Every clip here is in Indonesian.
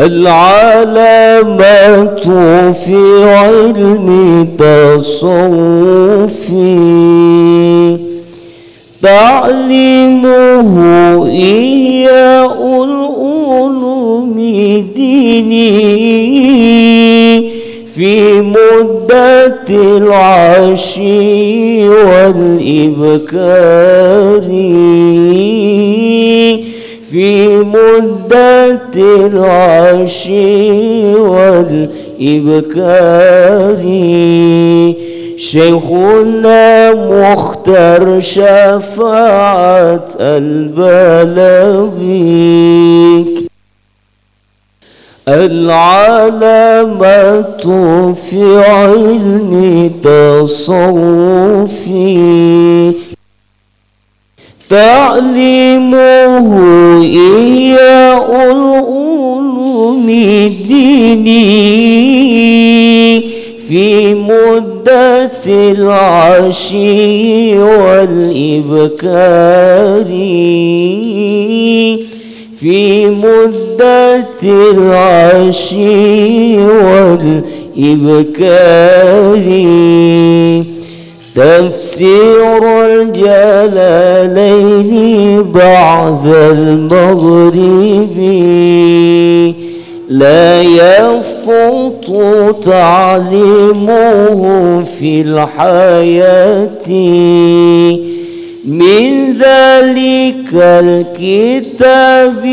العلامة في علم تصوفي. تعليمه إياء العلوم ديني. في مدة العشي والإبكار. في مدة العشي والإبكار. شيخنا مختار شفاعة البلاغي العلامة في علم تصوفي. تعليمه إياء العلوم الديني في مدة العشي والإبكار في مدة العشي والإبكار تفسير الجلالين بعد المغرب لا يفوت تعليمه في الحياة. من ذلك الكتاب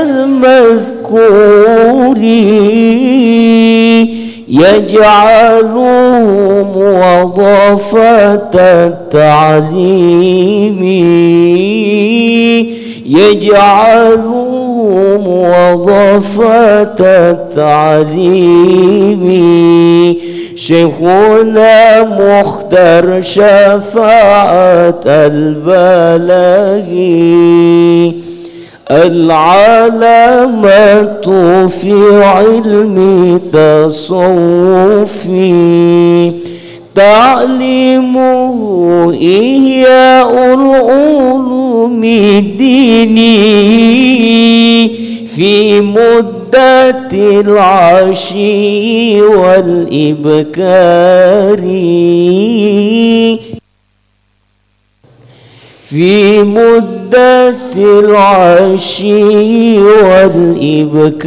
المذكور. يجعله وظفة التعليم. يجعله وظفة التعليم. شيخنا مختار شفاعة البلاغي. العلامة في علم تصوفي. تعليمه إياء العلوم الديني. في مدة العشي والإبكار. في مدة العشي والإبكار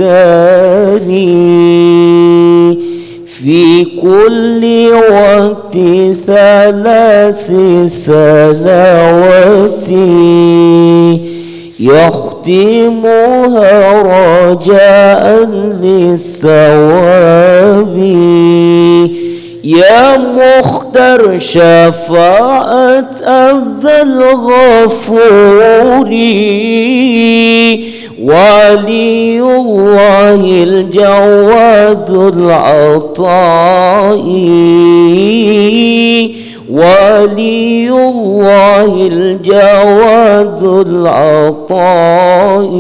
في كل وقت ثلاث سنوات يختمها رجاء للثواب يا مختار شفاعة عبد الغفور ولي الله الجواد العطاء ولي الله الجواد العطاء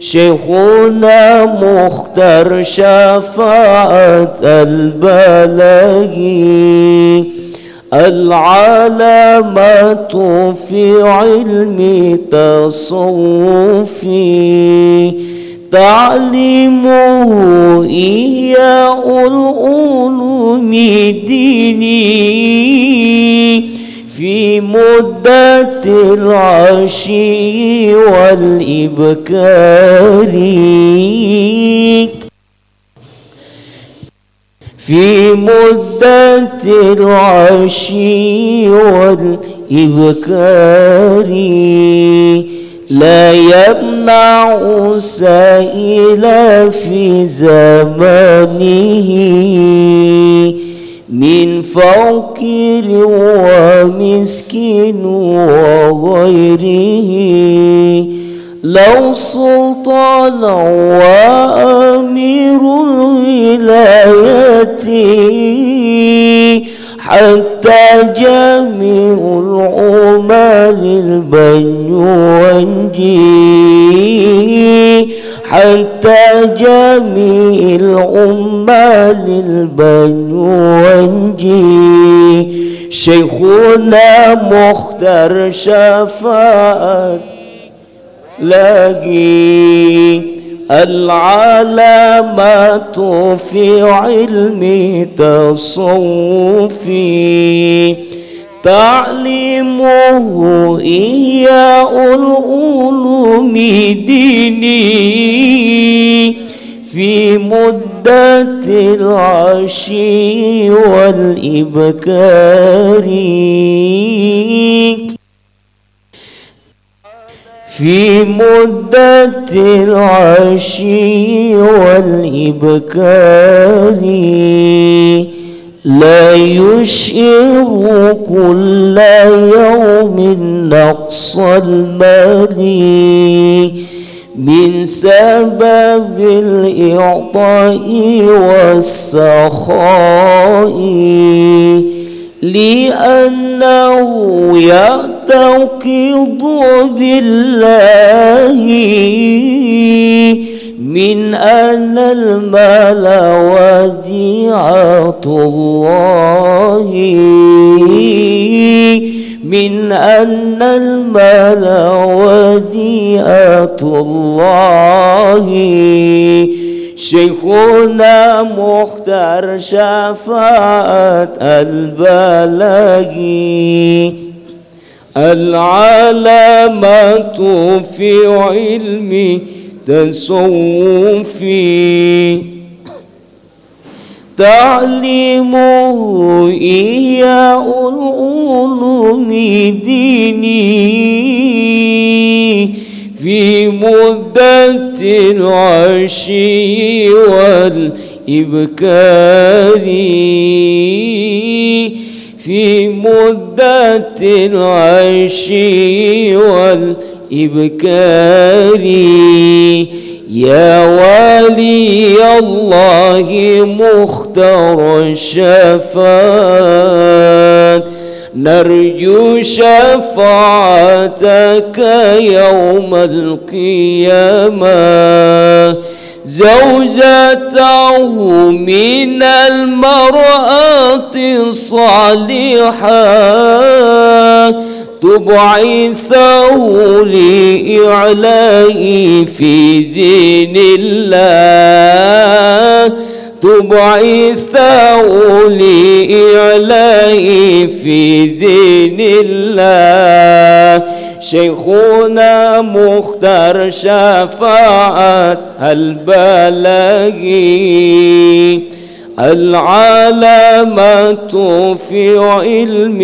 شيخنا مختار شفاعة البلاغي العلامة في علم تصوفي تعليمه إياء العلوم ديني في مدة العشي والإبكار. في مدة العشي والإبكار. لا يمنع سائل في زمانه. من فقير ومسكين وغيره. لو سلطان وأمير الولاية حتى جميع العمال البن والجي حتى جميع العمال البن والجي شيخنا مختار شفاعة لاقي العلامات في علم تصوفي. تعليمه إياء العلوم ديني في مدة العشي والإبكار. في مدة العشي والإبكار. لا يشعر كل يوم نقص المال من سبب الإعطاء والسخاء لأنه يعتقد بالله من أن المال وديعة الله. من أن المال وديعة الله. شيخنا مختار شفاعة البلاغي العلامة في علم تصوفي تعليمه إياه العلوم ديني. في مدة العشي والإبكار. في مدة العشي والإبكار. يا ولي الله مختار الشفاعات. نرجو شفاعتك يوم القيامة. زوجته من المرأة الصالحة تبعثه لإعلاء في دين الله. تبعثه لإعلاء في دين الله. شيخنا مختار شفاعة البلاغي. العلامة في علم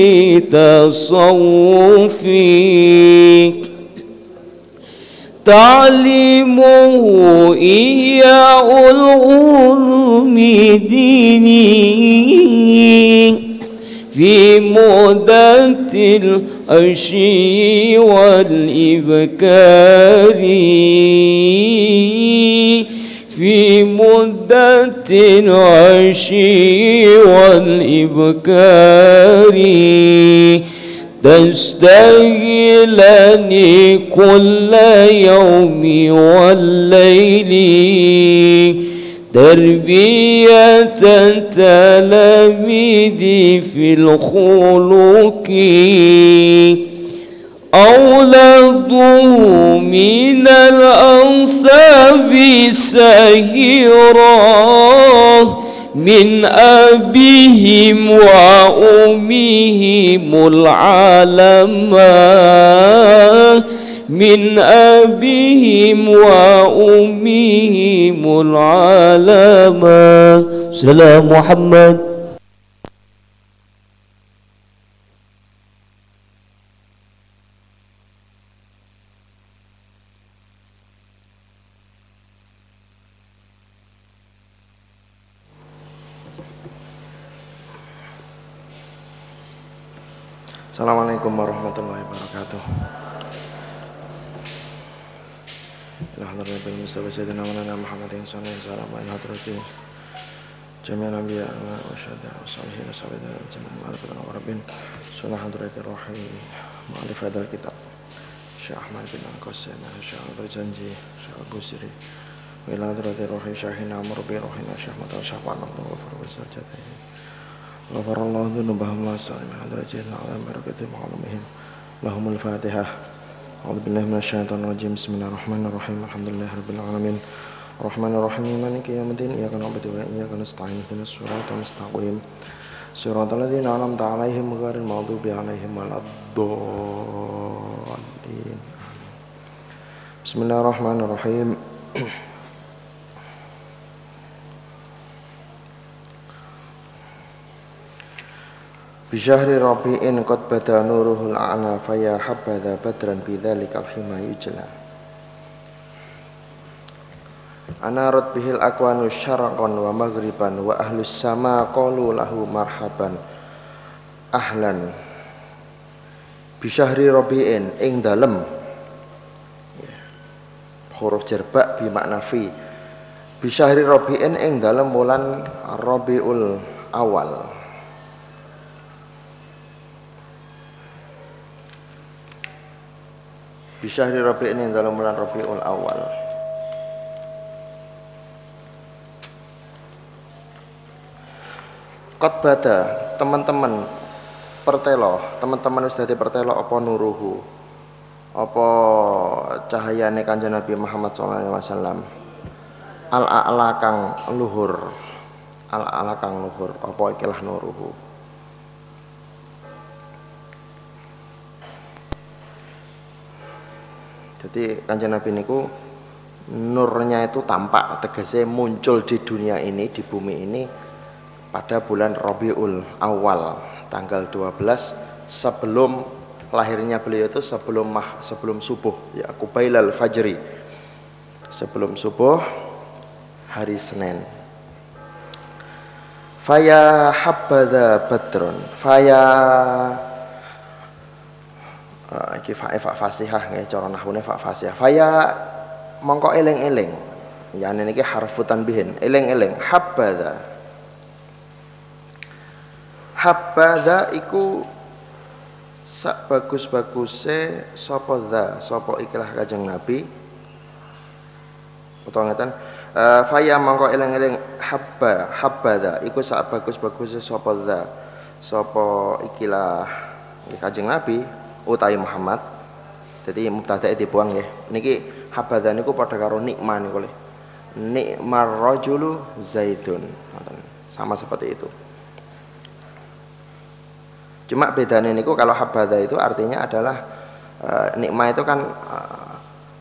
تصوفي تعليمه إياه العلوم ديني. في مدة العشي والإبكار. في مدة العشي والإبكار. تستهلني كل يوم والليل. تربية التلاميذ في الخلق. أولده من الأنساب سهيرا من أبيهم وأمهم العالم من أبيهم وأمهم العالم. سلام محمد. wa syuhada wa salihin wa salihin wa jami'al malaikatu wa rabbin sallallahu hadrati rohi mu'alif hadal kitab Syekh Ahmad bin Al-Qasim Syekh Al-Berjanji Syekh Al-Busiri wa ila hadrati rohi Syahina Amr bi rohina Syekh Matal Syafa'an Allah wa farwa sajadahi غفر الله ذنوبهم وسائر درجات على بركة معلومهم لهم الفاتحة أعوذ بالله من الشيطان الرجيم بسم الله الرحمن الرحيم الحمد لله رب العالمين الرحمن الرحيم مالك يوم الدين إياك نعبد وإياك نستعين اهدنا الصراط المستقيم صراط الذين أنعمت عليهم غير المغضوب عليهم ولا الضالين بسم الله الرحمن الرحيم بشهر ربيع قد بدا نوره الأعلى فيا حبذا بدرا بذلك الحمى يجلى Anarut bihil akwanu syarqan wa maghriban wa ahlus sama qalu lahu marhaban ahlan. Bisyahri rabiin ing dalem. Huruf jerbak bi makna fi. Bisyahri rabiin ing dalem bulan rabiul awal. Bisyahri rabiin ing dalem bulan rabiul awal. Bada teman-teman pertelo. Teman-teman wis dadi pertelo apa nuruhu? Apa cahayane kanjeng Nabi Muhammad SAW al a'la kang luhur. Al a'la kang luhur apa ikilah nuruhu? Jadi kanjeng Nabi niku nurnya itu tampak tegese muncul di dunia ini di bumi ini pada bulan Rabiul Awal tanggal 12 sebelum lahirnya beliau itu sebelum mah, sebelum subuh ya kubailal fajri. Sebelum subuh hari Senin. Faya habbadha badrun faya uh, iki fa fa fasihah nggih cara nahune fa fasihah. Faya mongko eling-eling. Ya niki harfutan bihin eling-eling. Habbadha habada iku sak bagus-baguse sapa dza sapa ikhlas Kanjeng Nabi? Utawa ngeten. Uh, faya mangko eling-eling habba habada iku sak bagus-baguse sapa dza sapa ikilah Kanjeng Nabi utawi Muhammad. Jadi mubtadae dibuang ya niki habada niku padha karo nikmah niku le nikmar rajulu zaidun. Sama seperti itu Cuma bedanya niku kalau habada itu artinya adalah e, nikmah itu kan e,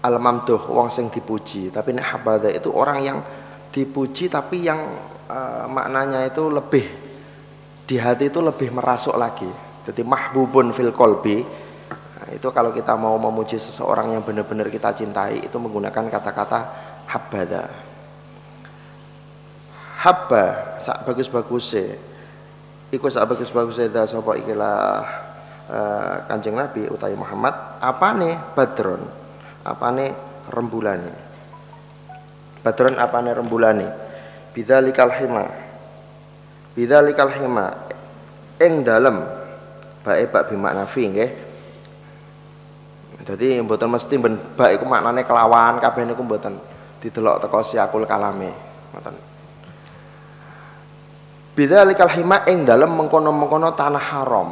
al mamduh wong sing dipuji, tapi nek habada itu orang yang dipuji tapi yang e, maknanya itu lebih di hati itu lebih merasuk lagi. Jadi mahbubun fil kolbi nah, itu kalau kita mau memuji seseorang yang benar-benar kita cintai itu menggunakan kata-kata habada. Habba sak bagus-bagusnya iku sak bagus-bagus seda sapa ikilah uh, Kanjeng Nabi utawi Muhammad. Apane badron? Apane rembulane? Badron apane rembulane? Bidzalikal hima. Bidzalikal hima. Ing dalem bae bak bimakna fi nggih. Jadi mboten mesti ben bak iku maknane kelawan kabeh niku mboten didelok teko siakul kalame. Ngoten Bidzalikal hima ing dalam mengkono-mengkono tanah haram.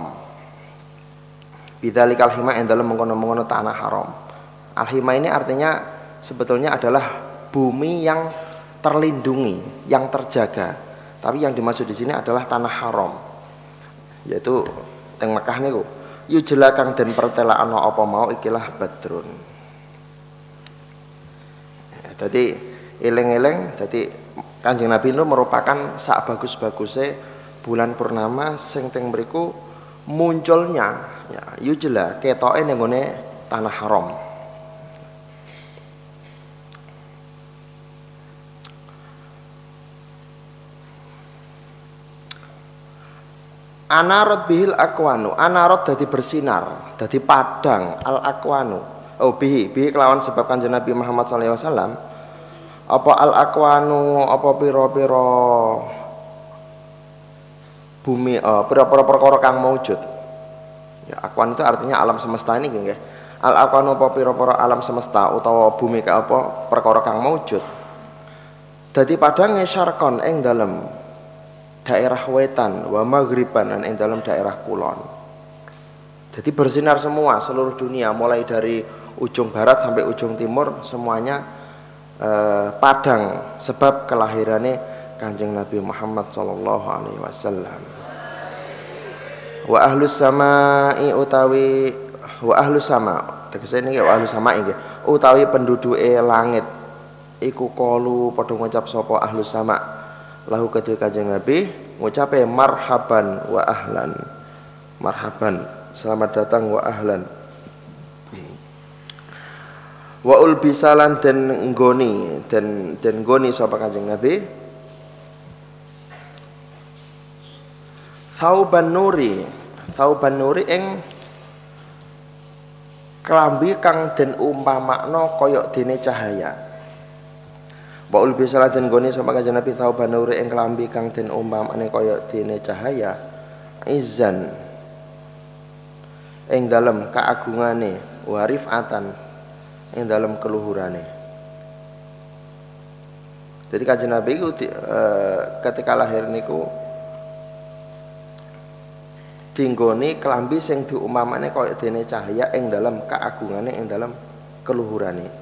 Bidzalikal hima ing dalam mengkono-mengkono tanah haram. Al-hima ini artinya sebetulnya adalah bumi yang terlindungi, yang terjaga. Tapi yang dimaksud di sini adalah tanah haram. Yaitu teng Mekah niku. Yujla kang den pertelaan apa mau ikilah badrun. Ya, jadi eleng-eleng jadi Kanjeng Nabi itu merupakan sak bagus-bagusnya bulan purnama sing teng mriku munculnya ya yujla ketoke ning tanah haram. Anarot bihil akwanu, anarot dadi bersinar, dadi padang al akwanu. Oh bihi, bihi kelawan sebab kanjeng Nabi Muhammad sallallahu alaihi wasallam apa al akwanu apa pira-pira bumi uh, pira-pira perkara kang maujud ya akwan itu artinya alam semesta ini nggih al akwanu apa pira-pira alam semesta utawa bumi ka apa perkara kang maujud dadi padang syarkon ing dalem daerah wetan wa maghriban lan ing dalem daerah kulon. Jadi bersinar semua seluruh dunia mulai dari ujung barat sampai ujung timur semuanya eh, padang sebab kelahirannya Kanjeng Nabi Muhammad sallallahu alaihi wasallam. Wa ahlus samai utawi wa ahlus sama tegese niki wa ahlus sama nggih utawi penduduke langit iku kalu padha ngucap sapa ahlus sama. Lahu kedue Kanjeng Nabi ngucape marhaban wa ahlan. Marhaban selamat datang wa ahlan wa ulbisalan dan nggoni dan dan nggoni sapa Kanjeng Nabi? Sauban nuri Sauban nuri ing kelambi kang den umpamakna kaya dene cahaya. Baul bisalah den goni sapa kanjeng Nabi thauban nuri ing kelambi kang den umpamane kaya dene cahaya izan ing dalem kaagungane warifatan ing dalem keluhurane jadi kanjeng Nabi itu e, ketika lahir niku tinggoni kelambi sing diumpamane kaya dene cahaya ing dalem kaagungane ing dalem keluhurane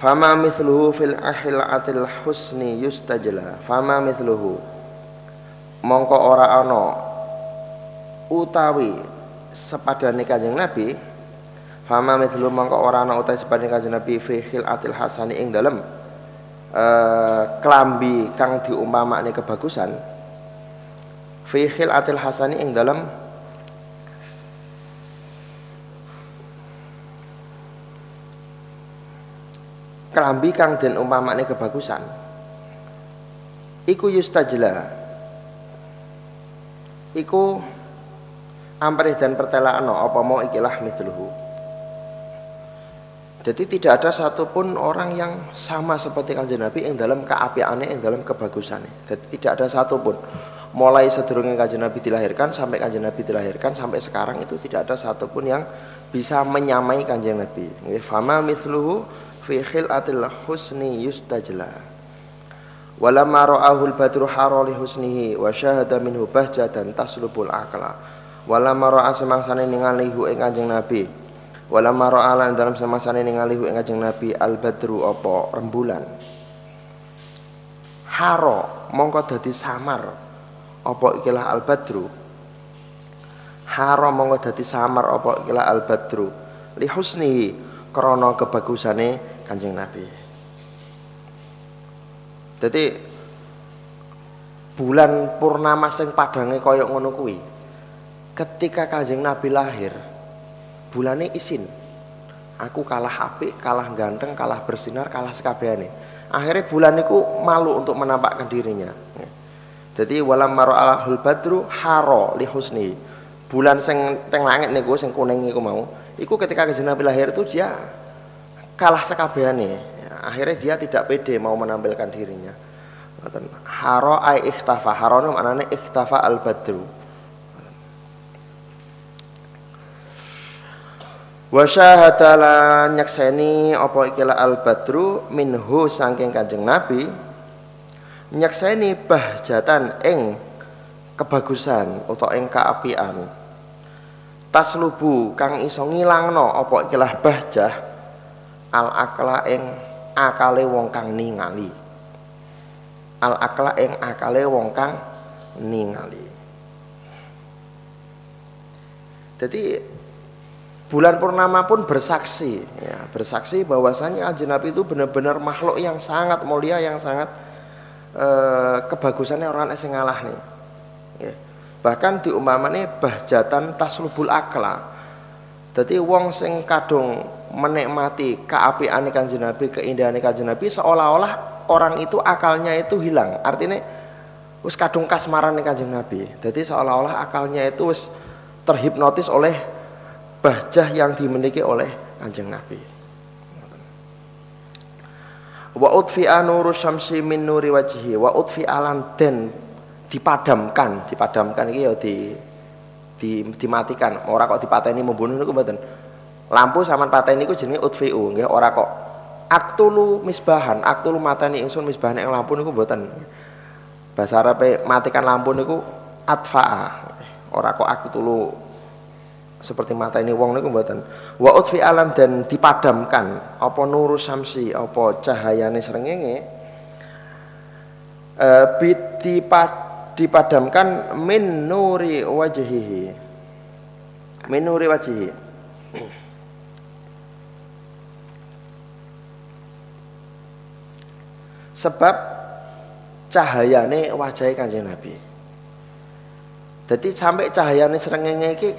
Fama mithluhu fil ahilatil husni yustajla. Fama mithluhu. Mongko ora ana utawi sepadane Kanjeng Nabi. Fama mithluhu mongko ora ana utawi sepadane Kanjeng Nabi fi atil hasani ing dalem uh, klambi kang diumpamakne kebagusan. Fi atil hasani ing dalem kelambi kang den umpamane kebagusan. Iku yustajla. Iku amperih dan pertelaano apa mau ikilah mithluhu jadi tidak ada satupun orang yang sama seperti kanjeng Nabi yang dalam keapiannya, yang dalam kebagusannya. Jadi tidak ada satupun. Mulai sedurunge kanjeng Nabi dilahirkan sampai kanjeng Nabi dilahirkan sampai sekarang itu tidak ada satupun yang bisa menyamai kanjeng Nabi. Fama mithluhu fi khilatil husni yustajla walamma ra'ahu al-badru harali husnihi wa syahada minhu bahjatan taslubul aqla walamma ra'a semangsane ningalihu ing Kanjeng Nabi walamma ra'a lan dalam semangsane ningalihu ing Kanjeng Nabi al-badru apa rembulan haro mongko dadi samar apa ikilah al-badru haro mongko dadi samar apa ikilah al-badru li husnihi krana kebagusane Kanjeng Nabi. Jadi bulan purnama sing padange kaya ngono kuwi. Ketika Kanjeng Nabi lahir, bulane isin. Aku kalah apik, kalah ganteng, kalah bersinar, kalah sekabehane. Akhirnya bulan itu malu untuk menampakkan dirinya. Jadi walam maro alahul badru haro li husni. Bulan sing teng langit niku sing kuning niku mau, iku ketika Nabi lahir itu dia kalah sekabehane. Akhirnya dia tidak pede mau menampilkan dirinya. Haro ai ikhtafa. Haro itu maknanya ikhtafa al badru. Wa syahadala nyakseni apa ikilah al badru minhu saking Kanjeng Nabi. Nyakseni bahjatan ing kebagusan atau ing kaapian taslubu kang iso ngilangno apa ikilah bahjah al akla ing akale wong kang ningali. Al akla ing akale wong kang ningali. Jadi bulan purnama pun bersaksi ya bersaksi bahwasanya kanjeng Nabi itu benar-benar makhluk yang sangat mulia yang sangat eh, kebagusannya orang sing ngalah nih ya. bahkan diumpamane bahjatan taslubul akla jadi wong sing kadung menikmati keapian kanjeng Nabi, keindahan kanjeng Nabi seolah-olah orang itu akalnya itu hilang. Artinya wis kadung kasmaran kanjeng Nabi. Jadi seolah-olah akalnya itu terhipnotis oleh bahjah yang dimiliki oleh kanjeng Nabi. Wa utfi anuru syamsi min nuri wajhi wa utfi alan den dipadamkan, dipadamkan iki ya di di, dimatikan. Ora kok dipateni membunuh niku mboten. Lampu sampean pateni niku jenenge utfiu nggih ora kok. Aktulu misbahan aktulu mateni ingsun misbahan ing lampu niku mboten. Bahasa Arabe matikan lampu niku atfaa. Ora kok aktulu seperti mata ini wong niku mboten. Wa utfi alam dan dipadamkan apa nuru samsi apa cahayane srengenge eh dipad, dipadamkan min nuri wajhihi min nuri wajhihi sebab cahayane wajah Kanjeng Nabi. Jadi sampai cahayane srengenge iki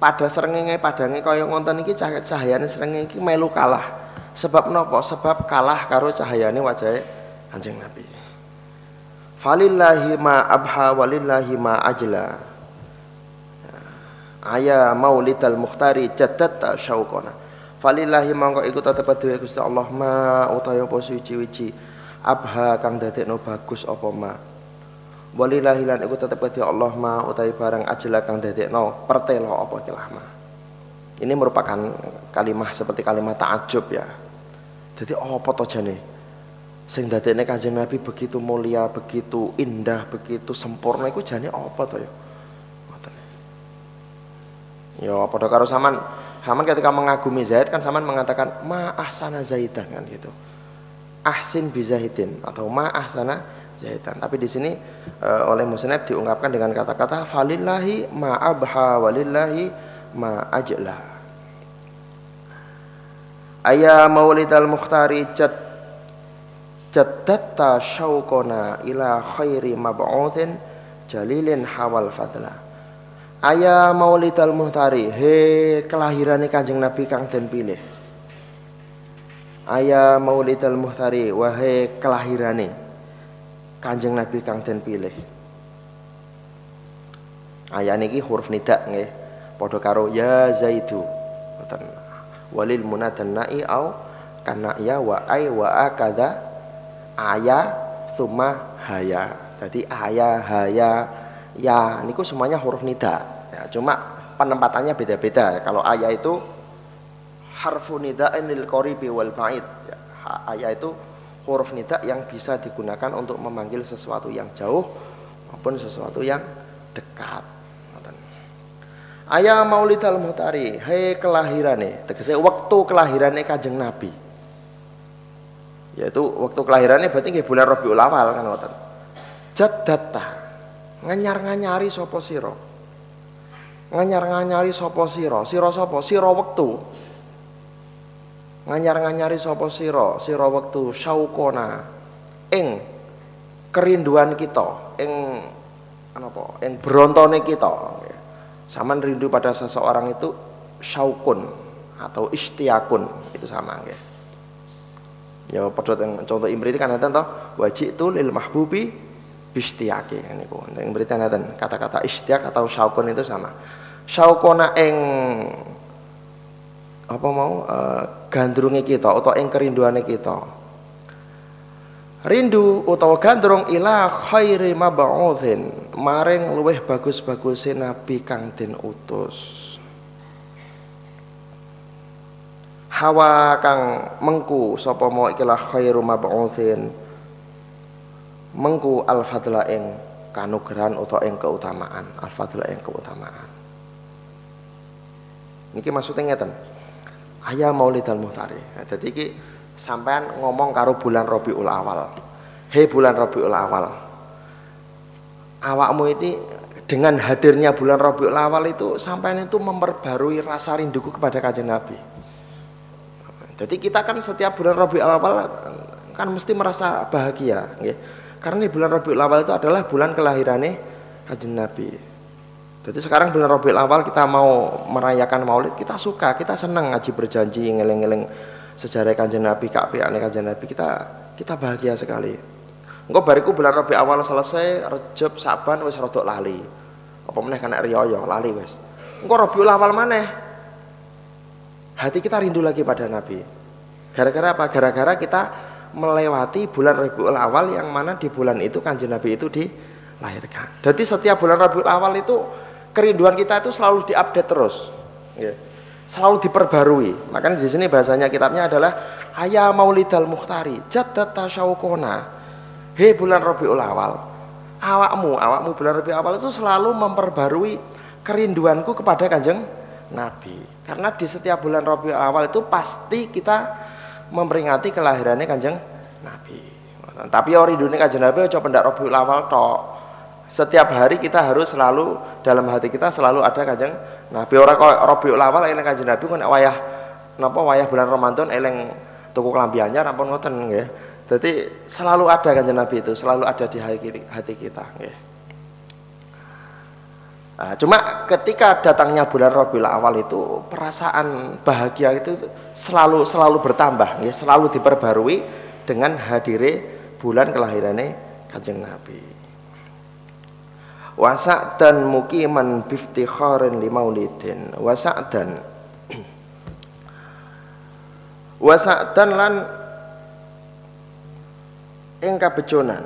pada srengenge padange kaya ngonten iki cahayane srengenge iki melu kalah. Sebab nopo? Sebab kalah karo cahayane wajah Kanjeng Nabi. Falillahi ma abha walillahi ma ajla. Aya maulidal mukhtari jaddatta syauqana. Falillahi mangko iku tetep dhewe Gusti Allah ma utawa apa suci-wici abha kang dadekno bagus apa ma walillahi lan iku tetep kedhi Allah ma utawi barang ajla kang dadekno pertelo apa kelah ma? Ini merupakan kalimat seperti kalimat takjub ya. Jadi apa to jane? Sing dadekne Kanjeng Nabi begitu mulia begitu indah begitu sempurna iku jane apa to ya? Ya pada karo saman, saman ketika mengagumi Zaid kan saman mengatakan ma ahsana Zaidan kan gitu. Ahsin bizahidin atau ma'ah sana zahidan. Tapi di sini uh, oleh musnad diungkapkan dengan kata-kata falillahi ma'abha walillahi ma'ajla. Aya maulidal mukhtari jad jaddatta syauqona ila khairi mab'uthin jalilin hawal fadla. Aya maulidal muhtari he kelahiran Kanjeng Nabi kang den pilih Aya maulidal muhtari wahai kelahirane Kanjeng Nabi kang den pilih. Ayat niki huruf nida nggih. Padha karo ya Zaidu. Ngoten. Walil munadan na'i au kana ya wa ai wa akada aya thumma haya. Jadi aya haya ya niku semuanya huruf nida. Ya, cuma penempatannya beda-beda. Kalau ayah itu harfu nida'in lil qaribi wal ba'id. Ya, ayat itu huruf nida yang bisa digunakan untuk memanggil sesuatu yang jauh maupun sesuatu yang dekat. Ayah maulid al muhtari, hei kelahirane, tegese waktu kelahirane kajeng Nabi. Yaitu waktu kelahirannya berarti nggih bulan Rabiul Awal kan ngoten. Jaddata nganyar-nganyari sapa sira. Nganyar-nganyari sapa sira? Sira sapa? Sira wektu nganyar-nganyari sapa sira? Sira wektu syaukona ing kerinduan kita ing apa ing brontone kita. Sama rindu pada seseorang itu syaukun atau istiakun itu sama nggih. Ya padha contoh imriti kan enten to wajib itu lil mahbubi bistiaki niku. Ing berita enten kata-kata istiak atau syaukun itu sama. Syaukona ing apa mau uh, gandrunge kita atau ing kerinduane kita. Rindu utawa gandrung ila khairi mab'utsin maring luweh bagus-baguse nabi kang den utus. Hawa kang mengku sapa mau ikilah khairu mab'utsin mengku al fadla ing kanugrahan utawa ing keutamaan al fadla ing keutamaan. Niki maksudnya ngeten ayah maulidal muhtari. Jadi ini sampean ngomong karo bulan Rabiul Awal. Hei bulan Rabiul Awal. Awakmu ini dengan hadirnya bulan Rabiul Awal itu sampean itu memperbarui rasa rinduku kepada kajian Nabi. Jadi kita kan setiap bulan Rabiul Awal kan mesti merasa bahagia ya. karena bulan Rabiul Awal itu adalah bulan kelahirannya kajian Nabi jadi sekarang bulan Rabiul Awal kita mau merayakan Maulid, kita suka, kita senang ngaji berjanji, ngeleng-ngeleng sejarah kanjeng Nabi, kapiane kanjeng Nabi, kita kita bahagia sekali. Engko bariku bulan Rabiul Awal selesai, Rejab, Saban wis rada lali. Apa meneh kena riyo lali wis. Engko Rabiul Awal maneh. Hati kita rindu lagi pada Nabi. Gara-gara apa? Gara-gara kita melewati bulan Rabiul Awal yang mana di bulan itu kanjeng Nabi itu dilahirkan. Jadi setiap bulan Rabiul Awal itu kerinduan kita itu selalu diupdate terus ya. selalu diperbarui makanya di sini bahasanya kitabnya adalah ayah maulidal muhtari jadat tasyaukona he bulan Rabiul Awal awakmu awakmu bulan Rabiul Awal itu selalu memperbarui kerinduanku kepada kanjeng Nabi. Karena di setiap bulan Rabiul Awal itu pasti kita memperingati kelahirannya Kanjeng Nabi. Tapi ori dunia Kanjeng Nabi coba pendak Rabiul Awal tok. Setiap hari kita harus selalu dalam hati kita selalu ada Kanjeng Nabi. Ora kok Rabiul Awal eling Kanjeng Nabi kan wayah napa wayah bulan Ramadan eleng tuku kelambi anyar ampun ngoten nggih. Jadi selalu ada Kanjeng Nabi itu, selalu ada di hati kita nggih. Nah, cuma ketika datangnya bulan Rabiul Awal itu perasaan bahagia itu selalu selalu bertambah, ya, selalu diperbarui dengan hadire bulan kelahirannya Kanjeng Nabi. Wasak dan mukiman biftikharin li maulidin. Wasak dan lan ing kabejonan.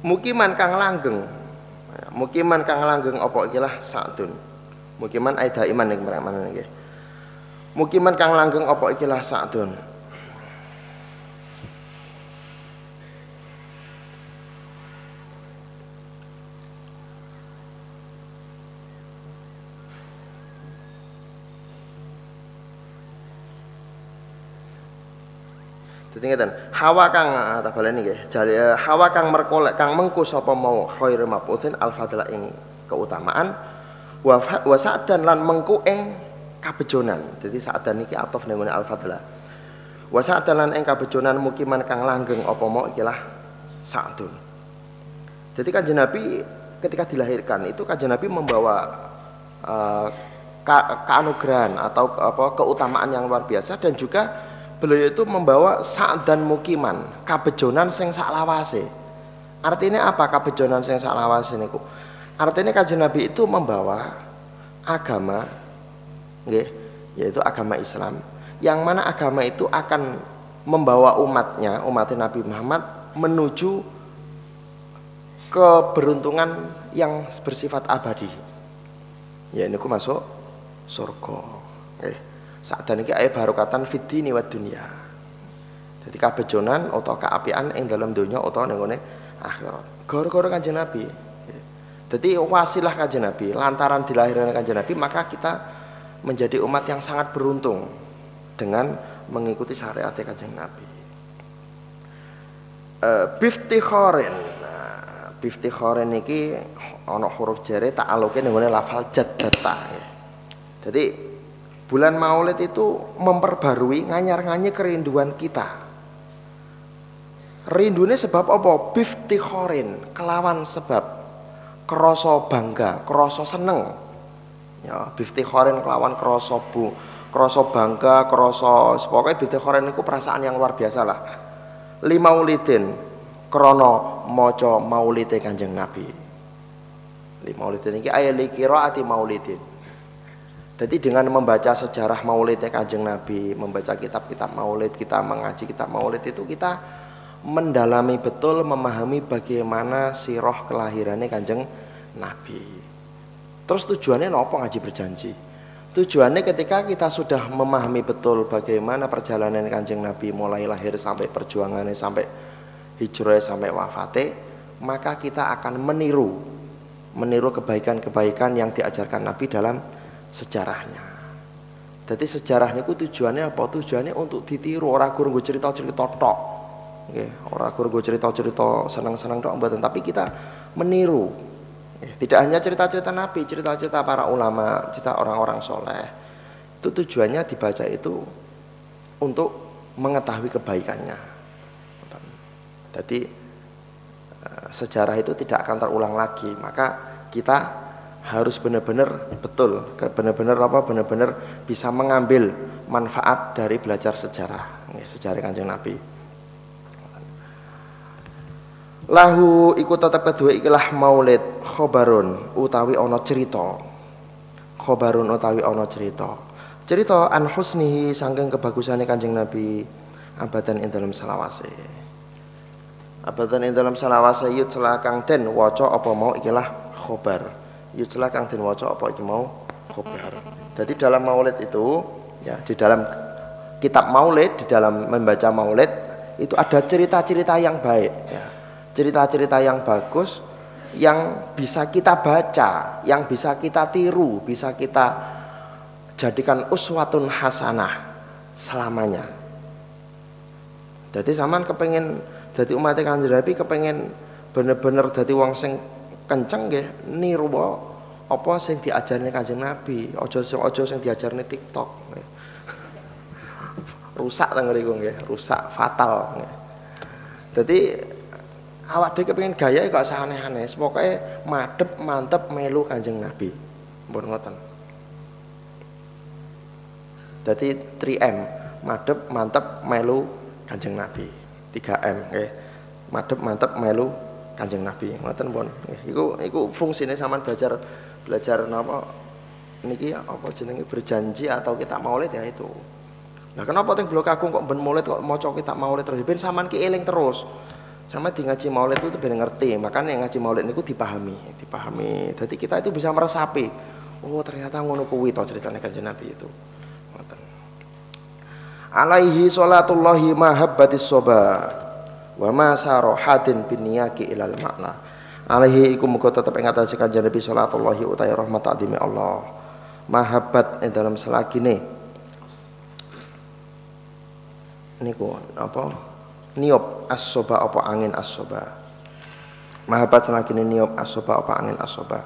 Mukiman kang langgeng. Mukiman kang langgeng apa iki lah satun mukiman aida iman ning mana nggih mukiman kang langgeng apa iki lah satun Jadi ngeten, hawa kang ah, tak baleni nggih. Jare eh, hawa kang merkolek kang mengku sapa mau khair mafudin al fadla ing keutamaan wa sa'dan lan mengku ing kabejonan. Jadi sa'dan iki atof ning al fadla. Wa sa'dan lan ing kabejonan mukiman kang langgeng apa mau ikilah sa'dun. Jadi kanjeng Nabi ketika dilahirkan itu kanjeng Nabi membawa uh, keanugerahan atau apa keutamaan yang luar biasa dan juga beliau itu membawa saat dan mukiman kabejonan sing saklawase artinya apa kabejonan sing saklawase niku artinya kajian Nabi itu membawa agama nggih yaitu agama Islam yang mana agama itu akan membawa umatnya umat Nabi Muhammad menuju keberuntungan yang bersifat abadi ya ini masuk surga nggih saat ini ayat barokatan fitini wa dunia. Jadi kabejonan atau keapian yang dalam dunia atau nengone akhirat. Gara-gara kanjeng Nabi. Jadi wasilah kanjeng Nabi, lantaran dilahirkan kanjeng Nabi maka kita menjadi umat yang sangat beruntung dengan mengikuti syariat kanjeng Nabi. Uh, bifti khorin nah, bifti khorin ini ono huruf jari tak alokin dengan lafal jaddata jadi Bulan Maulid itu memperbarui nganyar-nganyir kerinduan kita. Rindunya sebab apa? Biftikhorin, kelawan sebab kroso bangga, kroso seneng. Ya, biftikhorin kelawan kroso bu, kroso bangga, kroso pokoknya biftikhorin itu perasaan yang luar biasa lah. Lima ulidin, krono moco maulidin kanjeng Nabi. Lima ulidin ini ayat likiraati maulidin jadi dengan membaca sejarah maulidnya kanjeng Nabi, membaca kitab-kitab maulid, kita mengaji kitab maulid itu kita mendalami betul, memahami bagaimana siroh kelahirannya kanjeng Nabi. Terus tujuannya nopo ngaji berjanji? Tujuannya ketika kita sudah memahami betul bagaimana perjalanan kanjeng Nabi mulai lahir sampai perjuangannya sampai hijrah sampai wafatnya, maka kita akan meniru meniru kebaikan-kebaikan yang diajarkan Nabi dalam sejarahnya. Jadi sejarahnya itu tujuannya apa? Tujuannya untuk ditiru orang guru gue cerita-cerita tok. Nggih, orang guru gue cerita-cerita senang-senang tok mboten, tapi kita meniru. Tidak hanya cerita-cerita Nabi, cerita-cerita para ulama, cerita orang-orang soleh. Itu tujuannya dibaca itu untuk mengetahui kebaikannya. Jadi eh, sejarah itu tidak akan terulang lagi, maka kita harus benar-benar betul, benar-benar apa? Benar-benar bisa mengambil manfaat dari belajar sejarah, sejarah kanjeng Nabi. Lahu ikut tetap kedua ikilah maulid khobarun utawi ono cerita. Khobarun utawi ono cerita. Cerita an husnihi sangking kebagusannya kanjeng Nabi abadan ing dalam salawase. Abadan ing dalam salawase yut selakang den waca apa mau ikilah khobar yujla kang den waca apa iki mau khobar. Jadi dalam maulid itu ya di dalam kitab Maulid di dalam membaca Maulid itu ada cerita-cerita yang baik ya. Cerita-cerita yang bagus yang bisa kita baca, yang bisa kita tiru, bisa kita jadikan uswatun hasanah selamanya. Jadi zaman kepengen jadi umat kanjeng Nabi kepengen bener-bener jadi wong sing kenceng nggih niru apa sing diajarne kanjeng Nabi, aja aja sing diajarne TikTok. rusak teng mriku nggih, rusak fatal. Dadi awak dhewe kepengin gaya kok aneh-aneh, pokoke madep mantep melu kanjeng Nabi. Mbon ngoten. Dadi 3M, madep mantep melu kanjeng Nabi. 3M nggih. Madep mantep melu kanjeng Nabi. Ngoten pun. Iku iku fungsine sampean belajar belajar napa niki apa jenenge berjanji atau kita maulid ya itu. Nah kenapa teng blok agung kok ben maulid kok maca kita maulid terus ben sampean ki eling terus. Sama di ngaji maulid itu ben ngerti, makanya ngaji maulid niku dipahami, dipahami. Jadi kita itu bisa meresapi. Oh ternyata ngono kuwi to ceritane kanjeng Nabi itu. Alaihi salatullahi mahabbatis soba wa ma sarohatin biniyaki ilal makna. Alaihi iku muga tetep ing atase kanjeng Nabi sallallahu utai rahmat ta'dimi Allah. Mahabbat ing dalam selagine niku apa niop asoba apa angin asoba mahabat selagi niop asoba apa angin asoba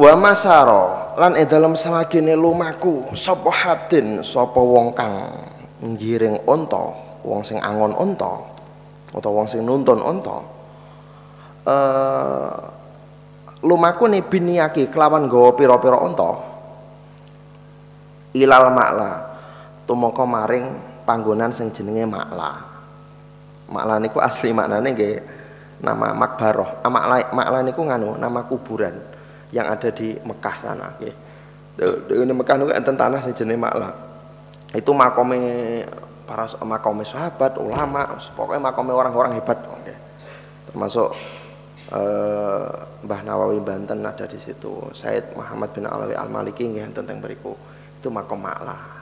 wa masaro lan ing dalem selagine lumaku sapa hadin sapa wong kang ngiring unta wong sing angon unta utawa wong sing nuntun unta uh, lumaku nih biniaki kelawan go piro-piro onto ilal makla tumoko maring panggonan sing jenenge makla. Makla niku asli maknane nggih nama makbaroh. Ah, makla makla niku nganu nama kuburan yang ada di Mekah sana nggih. Di Mekah niku enten tanah sing jenenge makla. Itu makome para makome sahabat ulama pokoknya makome orang-orang hebat okay. termasuk uh, Mbah Nawawi Banten ada di situ. Said Muhammad bin Alawi Al Maliki nggih tentang beriku itu makom maklah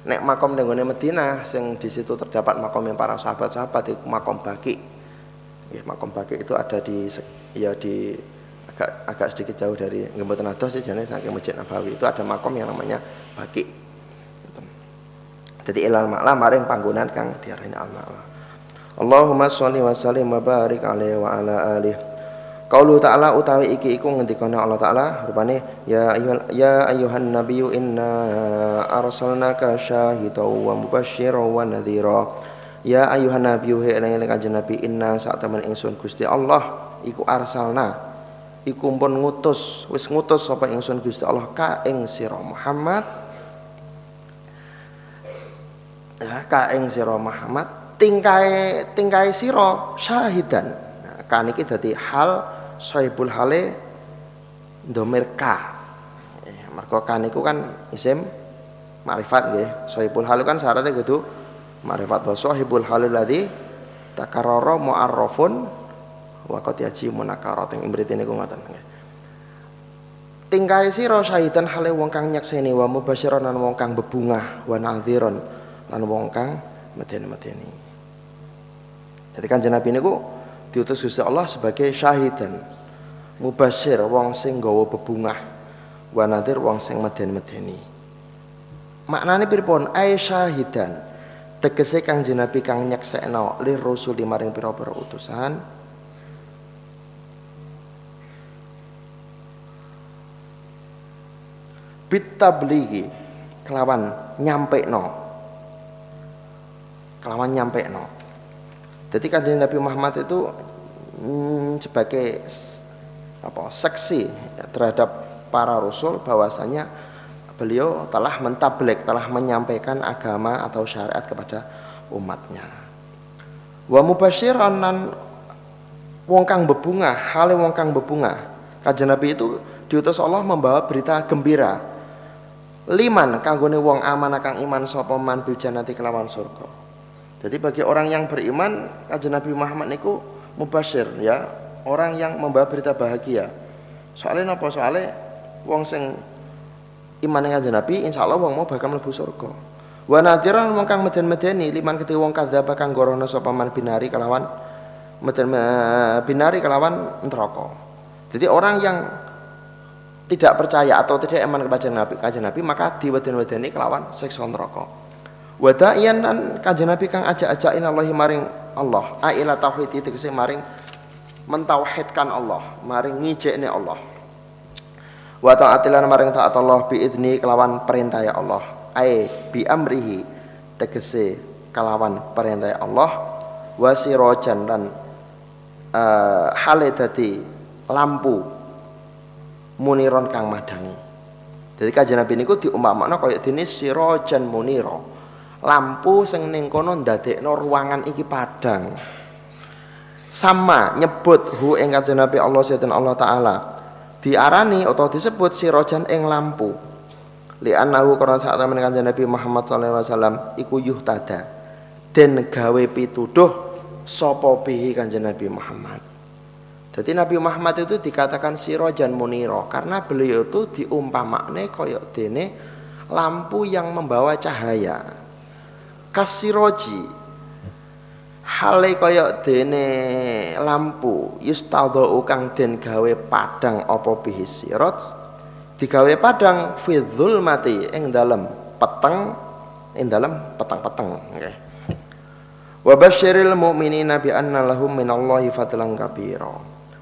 nek makom nenggone Medina sing di situ terdapat makom yang para sahabat-sahabat itu makom baki ya, makom baki itu ada di ya di agak agak sedikit jauh dari Ngemboten Adoh sih jenis saking Masjid Nabawi. Itu ada makom yang namanya baki jadi ilal maklah maring panggonan kang diarani al maklah Allahumma sholli wa sallim wa barik alaihi wa ala alihi Qaulu ta'ala utawi iki iku ngendikane Allah taala rupane ya ayyuhan ya ayyuhan nabiyyu inna arsalnaka syahidan wa mubasysyiran wa nadhira. Ya ayyuhan nabiyyu he eling kanjeng nabi inna sak temen ingsun Gusti Allah iku arsalna. Iku pun ngutus wis ngutus sapa ingsun Gusti Allah ka ing sira Muhammad. Ya ka ing sira Muhammad tingkai tingkai siro syahidan. Nah, kan iki dadi hal sahibul hale domir ka eh, mergo kan iku kan isim makrifat nggih. Sahibul hale kan syaratnya gitu makrifat wa sahibul hale ladzi takarrara mu'arrafun wa qad yaji munakarat ing mriki niku ngoten nggih. Tingkai sira syahidan hale wong kang nyakseni wa mubasyiran wong kang bebungah wa nadhiran lan wong kang medeni-medeni jadi kanjeng Nabi niku diutus Gusti Allah sebagai syahidan. Mubashir wong sing gawa bebungah, wa nadir wong sing meden-medeni. Maknane pripun? Ai syahidan. Tegese kanjeng Nabi kang nyeksekno lir rasul maring pira-pira utusan bitabligi kelawan nyampe no kelawan nyampe no jadi kanjeng Nabi Muhammad itu hmm, sebagai apa seksi terhadap para rasul bahwasanya beliau telah mentablek, telah menyampaikan agama atau syariat kepada umatnya. Wa mubasyiran nan wong kang bebunga, hale wong kang bebunga. Kanjeng Nabi itu diutus Allah membawa berita gembira. Liman kanggone wong aman kang iman sapa man bil kelawan surga. Jadi bagi orang yang beriman, kanjeng Nabi Muhammad niku mubashir ya, orang yang membawa berita bahagia. Soalnya napa? Soalnya wong sing iman kanjeng Nabi insyaallah wong mau bakal mlebu surga. Wa nadhiran wong kang meden-medeni liman kete wong kadzaba kang gorono sapa man binari kelawan meden binari kelawan neraka. Jadi orang yang tidak percaya atau tidak iman kepada Nabi, kanjeng Nabi maka diweden-wedeni kelawan siksa neraka. Wa da'iyan kanjeng Nabi kang ajak-ajakin Allah maring Allah, aila tauhid itu maring mentauhidkan Allah, maring ngijekne Allah. Wa ta'atilan maring taat Allah bi idni kelawan perintah ya Allah. Ai bi amrihi tegese kelawan perintah Allah wa sirajan dan uh, hale dadi lampu muniron kang madangi. Jadi kajian Nabi niku diumpamakna kaya dene sirajan munira. Lampu sing ning kono ndadekno ruangan iki padang. Sama nyebut hu ing kanjeng Nabi Allah sedan Allah taala diarani atau disebut sirojan ing lampu. Li annahu karena saat temen kanjeng Nabi Muhammad sallallahu alaihi wasallam iku yuhtada den gawe pituduh sapa bihi kanjeng Nabi Muhammad. Jadi Nabi Muhammad itu dikatakan sirojan muniro karena beliau itu diumpamakne koyok dene lampu yang membawa cahaya kasiroji. Hale kaya dene lampu. Yustadhu kang den gawe padang apa bihi sirat digawe padang fi mati ing dalem peteng ing dalem peteng-peteng nggih. Wa basyiril mu'minina bi anna lahum minallahi fadlan kabira.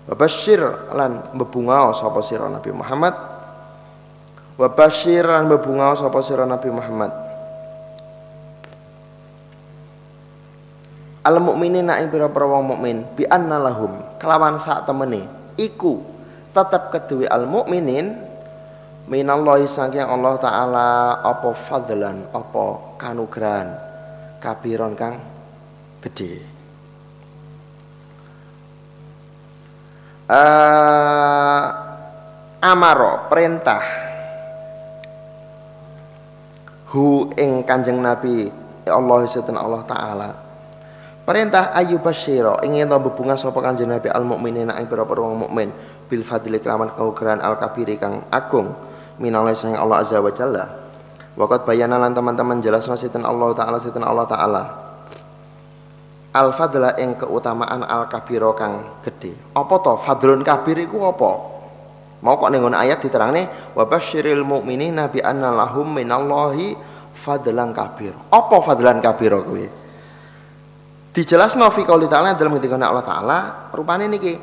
Wa basyir lan bebungao sapa sira Nabi Muhammad. Wa basyir lan bebungao sapa sira Nabi Muhammad al mukminina ing pira-pira wong mukmin bi anna lahum kelawan sak temene. Iku tetep kedue al mukminin minallahi saking Allah taala apa fadlan apa kanugrahan kabiron kang gede uh, amaro perintah hu ing kanjeng nabi Allah Allah taala Perintah ayu basyira ingin to bebunga sapa kanjeng Nabi al mukminina ing pira-pira wong mukmin bil fadli kelawan kaugeran al kabiri kang agung minallah sang Allah azza wa jalla. Waqat bayana lan teman-teman jelas sinten Allah taala sinten Allah taala. Al fadla ing keutamaan al kabiro kang gede. Apa to fadlun kabir iku apa? Mau kok ning ayat diterangne wa basyiril mukminina bi anna lahum minallahi fadlan kabir. Apa fadlan kabiro kuwi? Dijelasno fi qouli ta'ala dalam ketika Allah taala rupane niki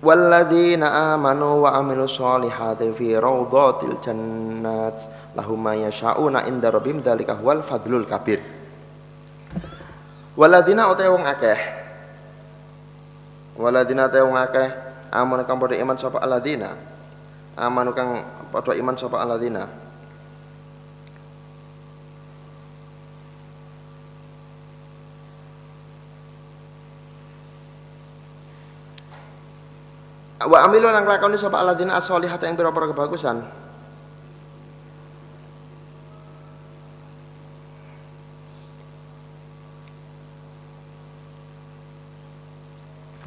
walladzina amanu wa amilu sholihati fi rawdatil jannat lahum ma yasha'una inda rabbihim dzalika huwal fadlul kabir. Walladzina utawa wong akeh walladzina utawa wong akeh amanu kang padha iman sapa alladzina? Amanu kang padha iman sapa alladzina wa amilu lan nglakoni sapa alladzina as-solihata ing pira-pira kebagusan.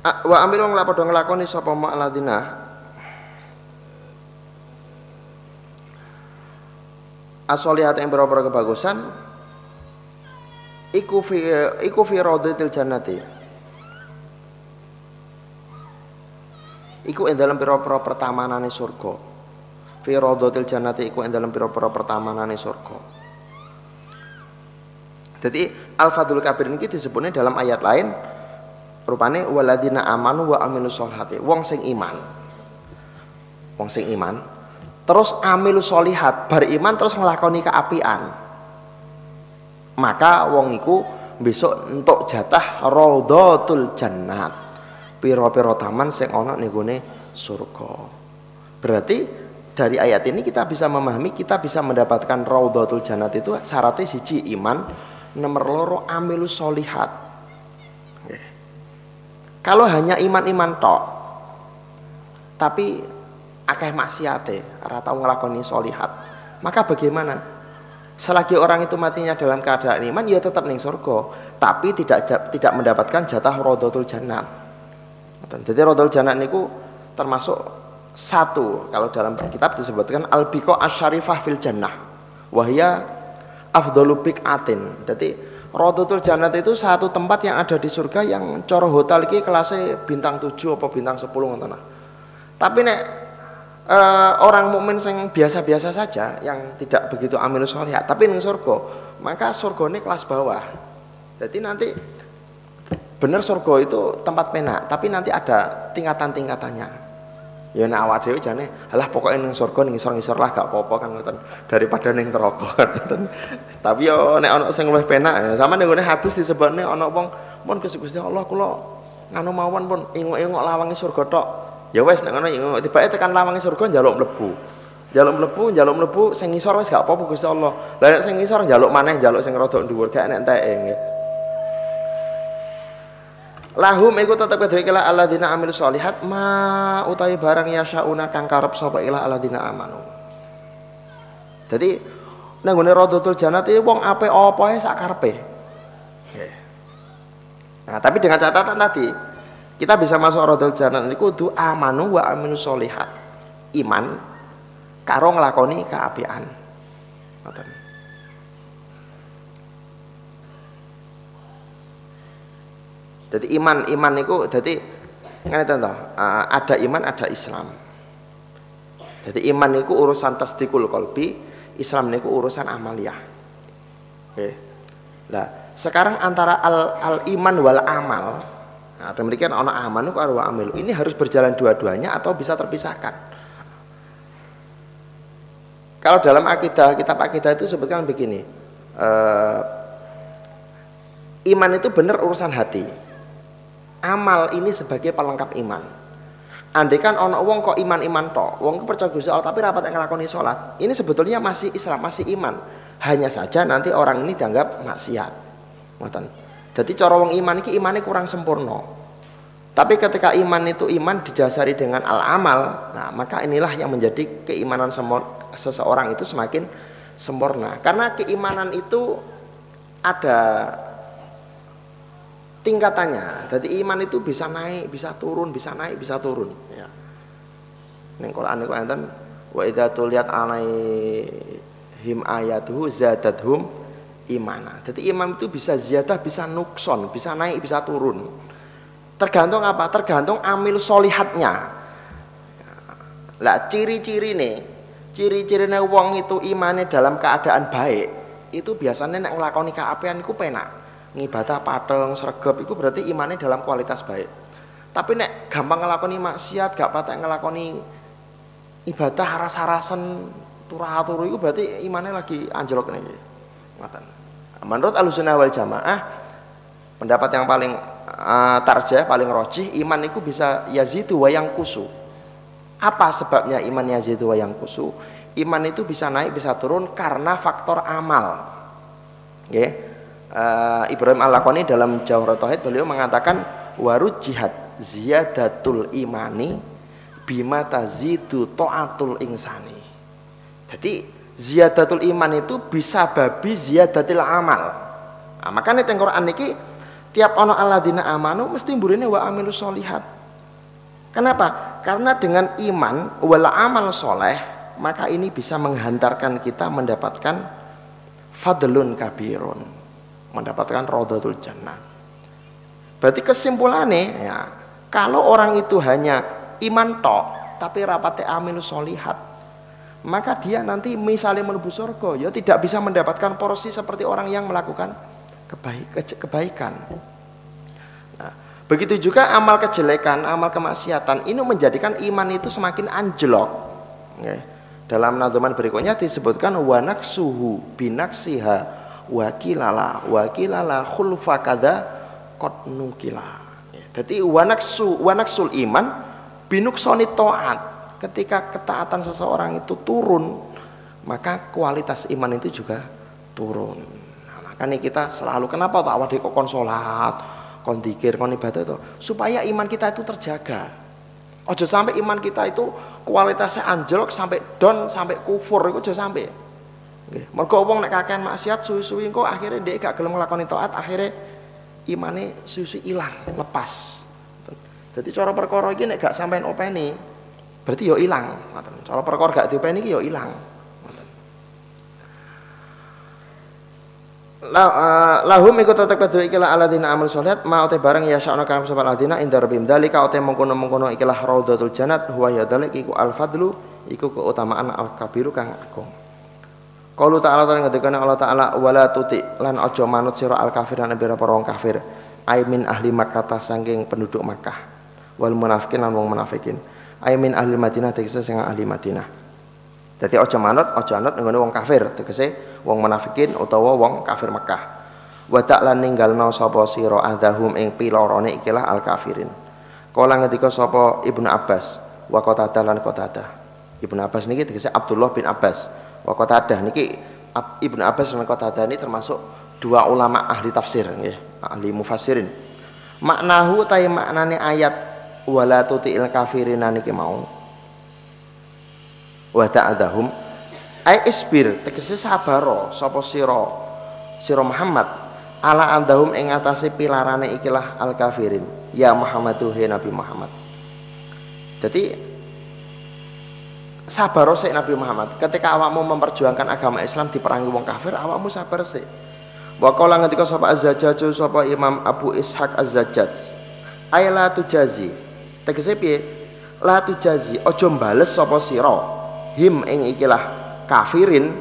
Wa amilu lan padha nglakoni sapa ma alladzina? As-solihata ing pira-pira kebagusan iku fi iku fi radatil jannati iku ing dalam pira-pira pertamanane surga. Fi radhatil jannati iku ing dalam pira-pira pertamanane surga. Jadi al-fadlul kabir ini disebutnya dalam ayat lain rupane waladina amanu wa amilus solihati. Wong sing iman. Wong sing iman terus amilus solihat beriman terus ngelakoni keapian. Maka wong iku besok untuk jatah radhatul jannat piro-piro taman sing ana ning surga. Berarti dari ayat ini kita bisa memahami kita bisa mendapatkan raudhatul jannat itu syaratnya siji iman, nomor loro amilus solihat. Kalau hanya iman-iman tok, tapi akeh maksiate, ora tau nglakoni solihat, maka bagaimana? Selagi orang itu matinya dalam keadaan iman, ya tetap ning surga. tapi tidak tidak mendapatkan jatah rodotul jannah. Jadi rodotul jannah niku termasuk satu kalau dalam kitab disebutkan albiko asyarifah fil jannah wahya afdalu atin. Jadi rodotul jannah itu satu tempat yang ada di surga yang coro hotel ini kelasnya bintang 7 apa bintang 10 ngoten. Tapi nek uh, orang mukmin yang biasa-biasa saja yang tidak begitu amil tapi ning surga maka surga ini kelas bawah jadi nanti benar surga itu tempat penak, tapi nanti ada tingkatan-tingkatannya. Ya nek awak dhewe jane, alah pokoknya ning surga ning ngisor-ngisor lah gak apa-apa kan ngoten daripada ning neraka ngoten. Tapi yo nek ana sing luwih penak ya sama ning ngene hadis disebutne ana wong mun Gusti Allah kula nganu mawon pun ingok-ingok lawangi surga tok. Ya wis nek ngono ingok tibake tekan lawangi surga njaluk mlebu. Njaluk mlebu, njaluk mlebu sing ngisor wis gak apa-apa Gusti Allah. Lah nek sing ngisor njaluk maneh njaluk sing rada dhuwur gak enek enteke nggih lahum iku tetep kedue kala alladzina amilu sholihat ma utawi barang yasyauna kang karep sapa ila alladzina amanu. Jadi nang ngene Radhatul Jannati wong ape apa ae sak karepe? Nah tapi dengan catatan tadi kita bisa masuk Radhatul Jannah niku kudu amanu wa aminu sholihat. Iman karo nglakoni keapian. Ngoten Jadi iman iman itu jadi ngene to ada iman ada Islam. Jadi iman itu urusan tasdikul kolbi, Islam itu urusan amaliyah. Oke. Nah, sekarang antara al, al iman wal amal, nah, demikian ono aman itu karo amil. Ini harus berjalan dua-duanya atau bisa terpisahkan. Kalau dalam akidah, kitab akidah itu sebutkan begini. Eh, iman itu benar urusan hati amal ini sebagai pelengkap iman. Andai kan ono wong kok iman-iman to, wong percaya Gusti Allah tapi rapat ngelakoni sholat, ini sebetulnya masih Islam, masih iman. Hanya saja nanti orang ini dianggap maksiat. Ngoten. Jadi cara wong iman ini imannya kurang sempurna. Tapi ketika iman itu iman didasari dengan al-amal, nah maka inilah yang menjadi keimanan seseorang itu semakin sempurna. Karena keimanan itu ada tingkatannya. Jadi iman itu bisa naik, bisa turun, bisa naik, bisa turun. Ya. Neng Quran itu enten wa idza tuliyat alaihim ayatuhu zadathum imana. Jadi iman itu bisa ziyadah, bisa nukson, bisa naik, bisa turun. Tergantung apa? Tergantung amil solihatnya. Lah ciri-ciri nih, ciri-cirinya wong itu imannya dalam keadaan baik, itu biasanya nek nglakoni keapian iku penak ngibadah pateng sregep itu berarti imannya dalam kualitas baik. Tapi nek gampang ngelakoni maksiat gak patah ngelakoni ibadah haras-harasan turah-turu itu berarti imannya lagi anjlok nih ngoten. Menurut alusunah wal jamaah pendapat yang paling uh, tarjah paling rojih iman itu bisa yazidu wayang kusu apa sebabnya iman yazidu wayang kusu iman itu bisa naik bisa turun karena faktor amal. Okay? Uh, Ibrahim Al-Lakoni dalam Jauhar Tauhid beliau mengatakan warud jihad ziyadatul imani bima tazidu to'atul insani. Jadi ziyadatul iman itu bisa babi ziyadatil amal. Nah, makanya teng Quran niki tiap ono aladina amanu mesti burine wa amilus solihat kenapa? karena dengan iman wala amal soleh maka ini bisa menghantarkan kita mendapatkan fadlun kabirun mendapatkan rodatul jannah. Berarti kesimpulannya ya, kalau orang itu hanya iman tok tapi rapatnya amil solihat, maka dia nanti misalnya menuju surga ya tidak bisa mendapatkan porsi seperti orang yang melakukan kebaik, kebaikan. Nah, begitu juga amal kejelekan, amal kemaksiatan ini menjadikan iman itu semakin anjlok. Dalam nazaman berikutnya disebutkan wanak suhu binaksiha wakilala wakilala khulfa kada kot nukila. Jadi wanaksu wanaksul iman binuksoni toat ketika ketaatan seseorang itu turun maka kualitas iman itu juga turun. Nah, makanya kita selalu kenapa tak awal kon sholat kon ibadah itu? Supaya iman kita itu terjaga. Ojo sampai iman kita itu kualitasnya anjlok sampai down sampai kufur itu ojo sampai Nggih. Mergo wong nek kakean maksiat suwi-suwi engko akhirnya dia gak gelem nglakoni taat, akhirnya imane susu ilang, lepas. Jadi cara perkara iki nek gak sampean openi, berarti yo ilang, ngoten. Cara perkara gak diopeni iki yo ilang. La, uh, lahum iku tetep kedua ikilah aladina amal sholat ma ote barang ya sya'na kang sapa aladina inda rabbim dalika ote mengkono-mengkono ikilah raudatul jannat huwa ya dalik iku al fadlu iku keutamaan al kabiru kang agung Qalu ta'ala ta ngendikane Allah taala wala tuti lan aja manut sira al kafir lan pira para kafir. Ai min ahli Makkah saking penduduk Makkah. Wal munafikin lan wong munafikin. Ai min ahli Madinah tegese sing ahli Madinah. Dadi aja manut aja anut ngene wong kafir tegese wong munafikin utawa wong kafir Makkah. Wa ta'lan ninggalno sapa sira adahum ing pilorone ikilah al kafirin Kala ngendika sapa Ibnu Abbas wa qatadah lan qatadah. Ibnu Abbas niki tegese Abdullah bin Abbas wa Qatadah niki Ibnu Abbas dan Qatadah ini termasuk dua ulama ahli tafsir nggih, ahli mufassirin. Maknahu tay maknane ayat wala tuti'il kafirin niki mau. Wa ta'adahum ai isbir tegese sabaro sapa sira sira Muhammad ala andahum ing atase pilarane ikilah al kafirin ya Muhammadu Nabi Muhammad. Jadi sabar sik Nabi Muhammad. Ketika awakmu memperjuangkan agama Islam diperangi wong kafir, awakmu sabar sik. Wa qala ngendika sapa Az-Zajjaj Imam Abu Ishaq Az-Zajjaj. Ayla tujazi. Tegese piye? La tujazi aja mbales sapa sira him ing ikilah kafirin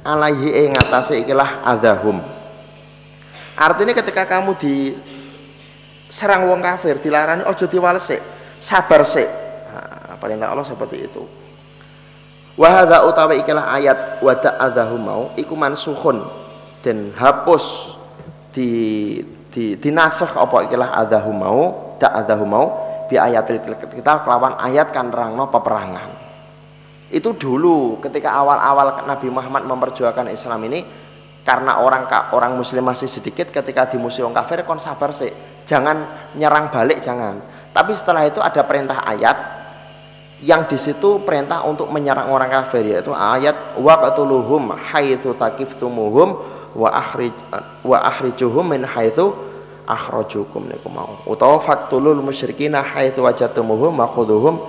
alaihi ing atase ikilah adahum. Artinya ketika kamu di serang wong kafir dilarani ojo diwales sik, sabar sik. Nah, paling Allah seperti itu. Wahada utawi ikilah ayat wada adahu mau iku mansukhun dan hapus di di dinasakh apa ikilah adahu mau da adahu mau bi ayat kita kelawan ayat kan rangno peperangan. Itu dulu ketika awal-awal Nabi Muhammad memperjuangkan Islam ini karena orang orang muslim masih sedikit ketika di museum kafir kon sabar sih jangan nyerang balik jangan. Tapi setelah itu ada perintah ayat yang di situ perintah untuk menyerang orang kafir yaitu ayat waqtuluhum haitsu taqiftumuhum wa akhrij wa akhrijuhum min haitsu akhrajukum. Niku mau. Utawa faqtulul musyrikina haitsu wajadtumuhum makhudhuhum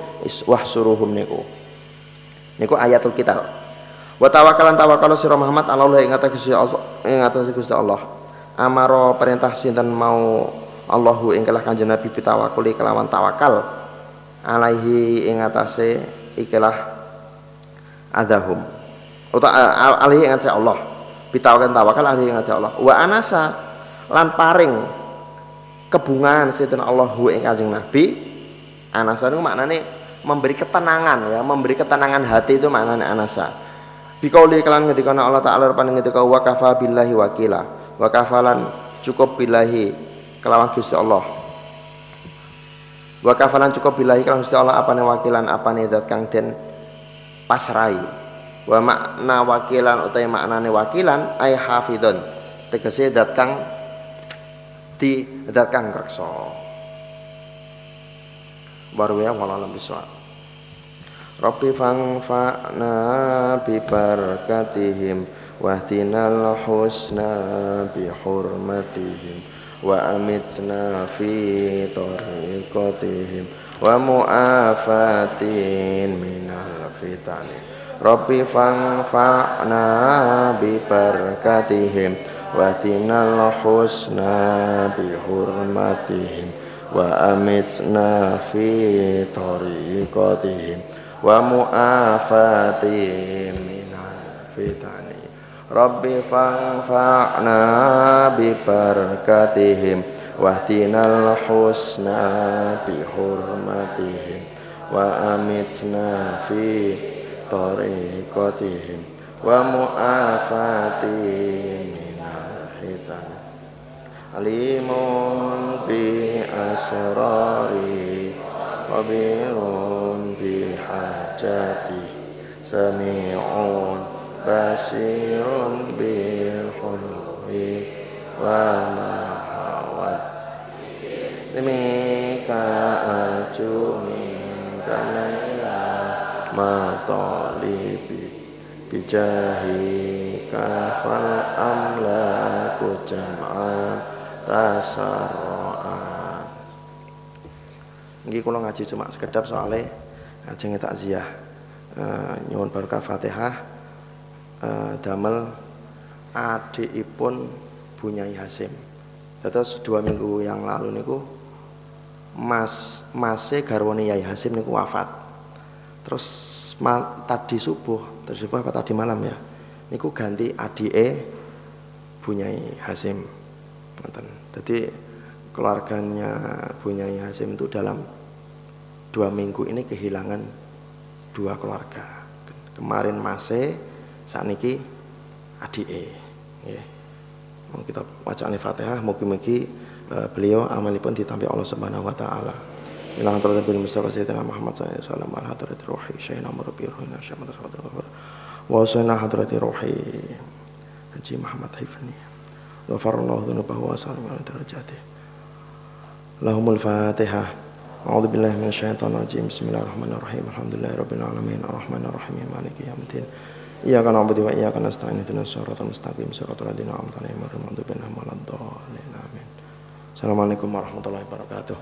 wahsuruhum. Niku. Niku ayatul kitab. Wa tawakkalan tawakkal sira Muhammad Allah ing atas Gusti Allah ing atas Gusti Allah. Amaro perintah sinten mau Allahu ing kelah kanjeng Nabi bitawakuli kelawan tawakal alaihi ing atase ikilah adahum. Atau alaihi ing atase Allah. Bitawakan tawakal alaihi ing atase Allah. Wa anasa lan paring kebungan Allah hu ing Kanjeng Nabi anasa itu maknanya memberi ketenangan ya memberi ketenangan hati itu maknanya anasa. Bikauli kelan ketika Allah Ta'ala rupanya ketika wa kafa billahi wakila. Wa kafalan cukup billahi kelawan Gusti Allah wa kafalan cukup billahi kalau Gusti Allah apane wakilan apane zat kang den pasrai. Wa makna wakilan utawi maknane wakilan ay hafidun tegese zat kang di zat kang reksa baru ya wala bisa Rabbi fa'na bi barakatihim wahdinal husna bi hurmatihim wa amitna fi tariqatihim wa mu'afatin minal fitani. Rabbi fa'na bi barakatihim wa tinal husna bi hurmatihim. Wa Rabbi fa'na bi barakatihim wahdinal husna bi hurmatihim wa amitna fi tariqatihim wa mu'afatihim minal hitan. Alimun bi asrari khabirun bi hajati. Sami'un bil khulwi wa mahawat Demika arju minka layla matalibi bijahika fal amlaku jam'an tasarru'an. Ini kula ngaji cuma sekedap soalnya ajenge takziah. Uh, nyuwun barokah Fatihah uh, damel adikipun Bunyai Hasim. Terus dua minggu yang lalu niku Mas Mase garwane Yai Hasim niku wafat. Terus mal, tadi subuh terus subuh apa tadi malam ya niku ganti adike Bunyai Hasim. Jadi keluarganya Bunyai Hasim itu dalam dua minggu ini kehilangan dua keluarga. Kemarin Mase saat niki adike ya mau kita baca Fatihah mugi-mugi uh, beliau amalipun ditampi Allah Subhanahu wa taala Ilang antara bil Mustafa Sayyidina Muhammad sallallahu alaihi wasallam al hadrati ruhi syai'na marbi ruhina syamat sahabat wa usana hadrati ruhi Haji Muhammad Haifani Ghafarallahu dhunubahu wa sallam ala darajatih Lahumul Fatihah أعوذ بالله من الشيطان الرجيم بسم الله الرحمن الرحيم الحمد لله رب العالمين الرحمن الرحيم مالك يوم الدين Iyyaka na'budu wa iyyaka nasta'in surat siratal mustaqim syaratul adina amtana imar 'alaihim bin maghdubi 'alaihim waladdallin. Amin. Assalamualaikum warahmatullahi wabarakatuh.